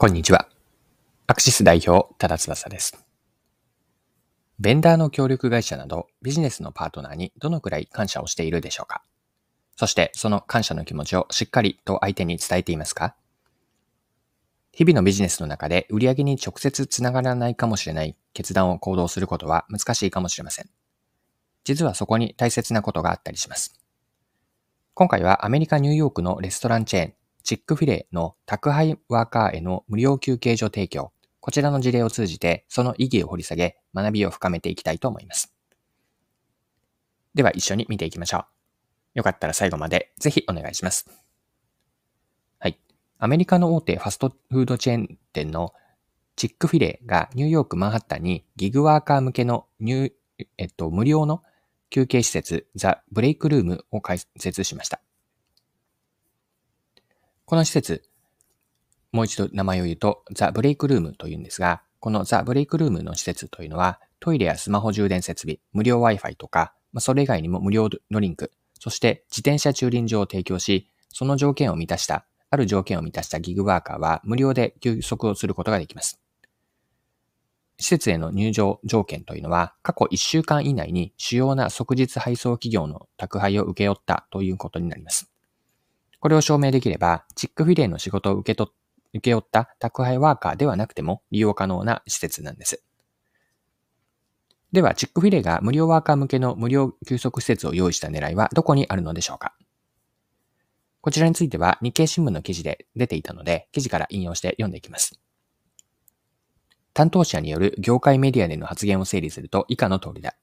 こんにちは。アクシス代表、多田翼です。ベンダーの協力会社などビジネスのパートナーにどのくらい感謝をしているでしょうか？そしてその感謝の気持ちをしっかりと相手に伝えていますか？日々のビジネスの中で売上に直接つながらないかもしれない決断を行動することは難しいかもしれません。実はそこに大切なことがあったりします。今回はアメリカ・ニューヨークのレストランチェーン、チックフィレの宅配ワーカーへの無料休憩所提供、こちらの事例を通じてその意義を掘り下げ、学びを深めていきたいと思います。では一緒に見ていきましょう。よかったら最後までぜひお願いします。はい。アメリカの大手ファストフードチェーン店のチックフィレがニューヨークマンハッタンにギグワーカー向けのニュー、えっと、無料の休憩施設ザ・ブレイクルームを開設しました。この施設、もう一度名前を言うと、ザ・ブレイクルームというんですが、このザ・ブレイクルームの施設というのは、トイレやスマホ充電設備、無料 Wi-Fi とかま、それ以外にも無料ドリンク、そして自転車駐輪場を提供し、その条件を満たした、ある条件を満たしたギグワーカーは無料で休息をすることができます。施設への入場条件というのは、過去1週間以内に主要な即日配送企業の宅配を受け負ったということになります。これを証明できれば、チックフィレーの仕事を受け取受け負った宅配ワーカーではなくても利用可能な施設なんです。では、チックフィレーが無料ワーカー向けの無料休息施設を用意した狙いはどこにあるのでしょうか？こちらについては日経新聞の記事で出ていたので、記事から引用して読んでいきます。担当者による業界メディアでの発言を整理すると以下の通りだ。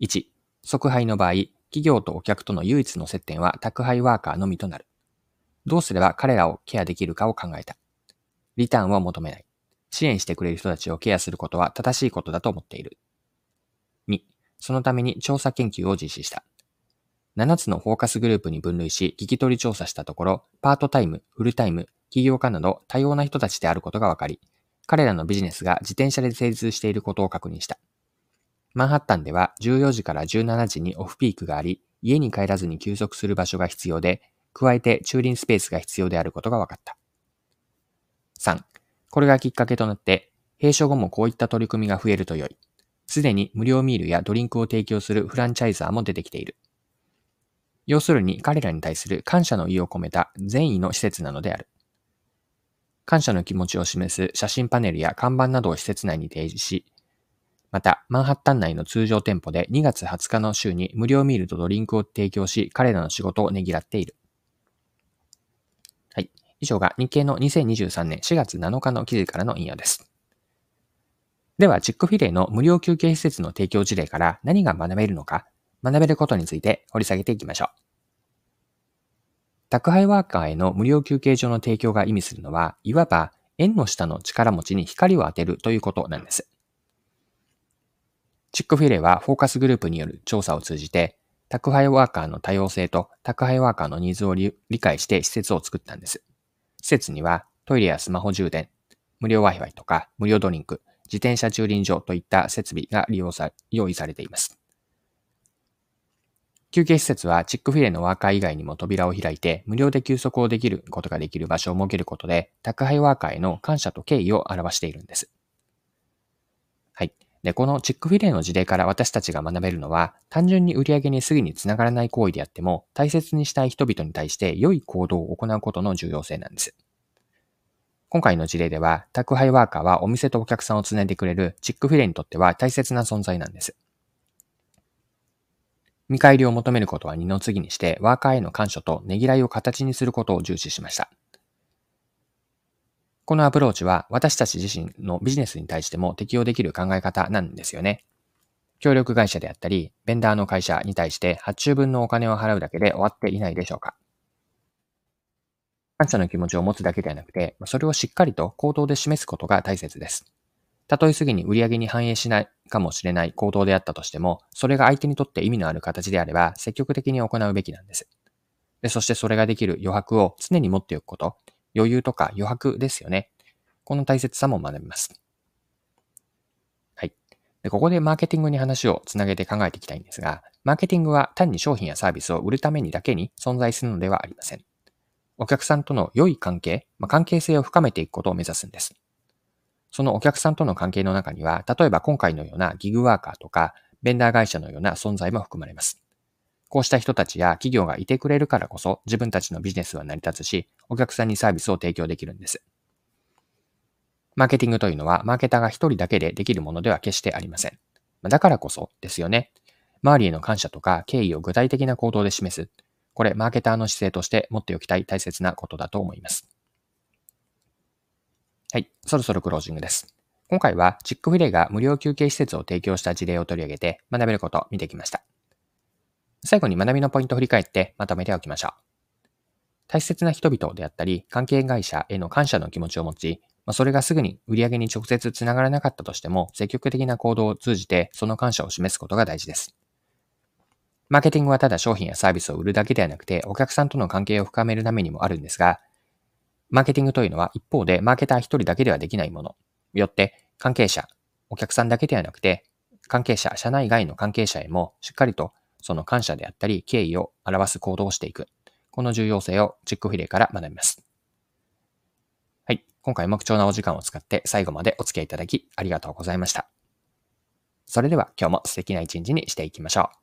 1、即配の場合、企業とお客との唯一の接点は宅配ワーカーのみとなる。どうすれば彼らをケアできるかを考えた。リターンは求めない。支援してくれる人たちをケアすることは正しいことだと思っている。2、そのために調査研究を実施した。7つのフォーカスグループに分類し、聞き取り調査したところ、パートタイム、フルタイム、企業家など多様な人たちであることが分かり、彼らのビジネスが自転車で成立していることを確認した。マンハッタンでは14時から17時にオフピークがあり、家に帰らずに休息する場所が必要で、加えて駐輪スペースが必要であることが分かった。3. これがきっかけとなって、閉所後もこういった取り組みが増えると良い。すでに無料ミールやドリンクを提供するフランチャイザーも出てきている。要するに彼らに対する感謝の意を込めた善意の施設なのである。感謝の気持ちを示す写真パネルや看板などを施設内に提示し、また、マンハッタン内の通常店舗で2月20日の週に無料ミールとドリンクを提供し、彼らの仕事をねぎらっている。はい。以上が日経の2023年4月7日の記事からの引用です。では、チックフィレイの無料休憩施設の提供事例から何が学べるのか、学べることについて掘り下げていきましょう。宅配ワーカーへの無料休憩所の提供が意味するのは、いわば縁の下の力持ちに光を当てるということなんです。チックフィレはフォーカスグループによる調査を通じて、宅配ワーカーの多様性と宅配ワーカーのニーズを理解して施設を作ったんです。施設にはトイレやスマホ充電、無料 Wi-Fi とか無料ドリンク、自転車駐輪場といった設備が利用さ用意されています。休憩施設はチックフィレのワーカー以外にも扉を開いて無料で休息をできることができる場所を設けることで宅配ワーカーへの感謝と敬意を表しているんです。はいで、このチックフィレの事例から私たちが学べるのは、単純に売り上げにすぐにつながらない行為であっても、大切にしたい人々に対して良い行動を行うことの重要性なんです。今回の事例では、宅配ワーカーはお店とお客さんをつないでくれるチックフィレにとっては大切な存在なんです。見返りを求めることは二の次にして、ワーカーへの感謝とねぎらいを形にすることを重視しました。このアプローチは私たち自身のビジネスに対しても適用できる考え方なんですよね。協力会社であったり、ベンダーの会社に対して発注分のお金を払うだけで終わっていないでしょうか感謝の気持ちを持つだけではなくて、それをしっかりと行動で示すことが大切です。たとえすぐに売り上げに反映しないかもしれない行動であったとしても、それが相手にとって意味のある形であれば、積極的に行うべきなんです。でそしてそれができる余白を常に持っておくこと、余裕とか余白ですよね。この大切さも学びます。はい。で、ここでマーケティングに話をつなげて考えていきたいんですが、マーケティングは単に商品やサービスを売るためにだけに存在するのではありません。お客さんとの良い関係、まあ、関係性を深めていくことを目指すんです。そのお客さんとの関係の中には、例えば今回のようなギグワーカーとか、ベンダー会社のような存在も含まれます。こうした人たちや企業がいてくれるからこそ自分たちのビジネスは成り立つし、お客さんにサービスを提供できるんです。マーケティングというのは、マーケターが一人だけでできるものでは決してありません。だからこそですよね。周りへの感謝とか敬意を具体的な行動で示す。これ、マーケターの姿勢として持っておきたい大切なことだと思います。はい、そろそろクロージングです。今回はチックフィレが無料休憩施設を提供した事例を取り上げて学べることを見てきました。最後に学びのポイントを振り返ってまとめておきましょう。大切な人々であったり、関係会社への感謝の気持ちを持ち、まあ、それがすぐに売り上げに直接つながらなかったとしても、積極的な行動を通じてその感謝を示すことが大事です。マーケティングはただ商品やサービスを売るだけではなくて、お客さんとの関係を深めるためにもあるんですが、マーケティングというのは一方でマーケター一人だけではできないもの。よって、関係者、お客さんだけではなくて、関係者、社内外の関係者へもしっかりとその感謝であったり敬意を表す行動をしていく。この重要性をチックフィレから学びます。はい。今回も貴重なお時間を使って最後までお付き合いいただきありがとうございました。それでは今日も素敵な一日にしていきましょう。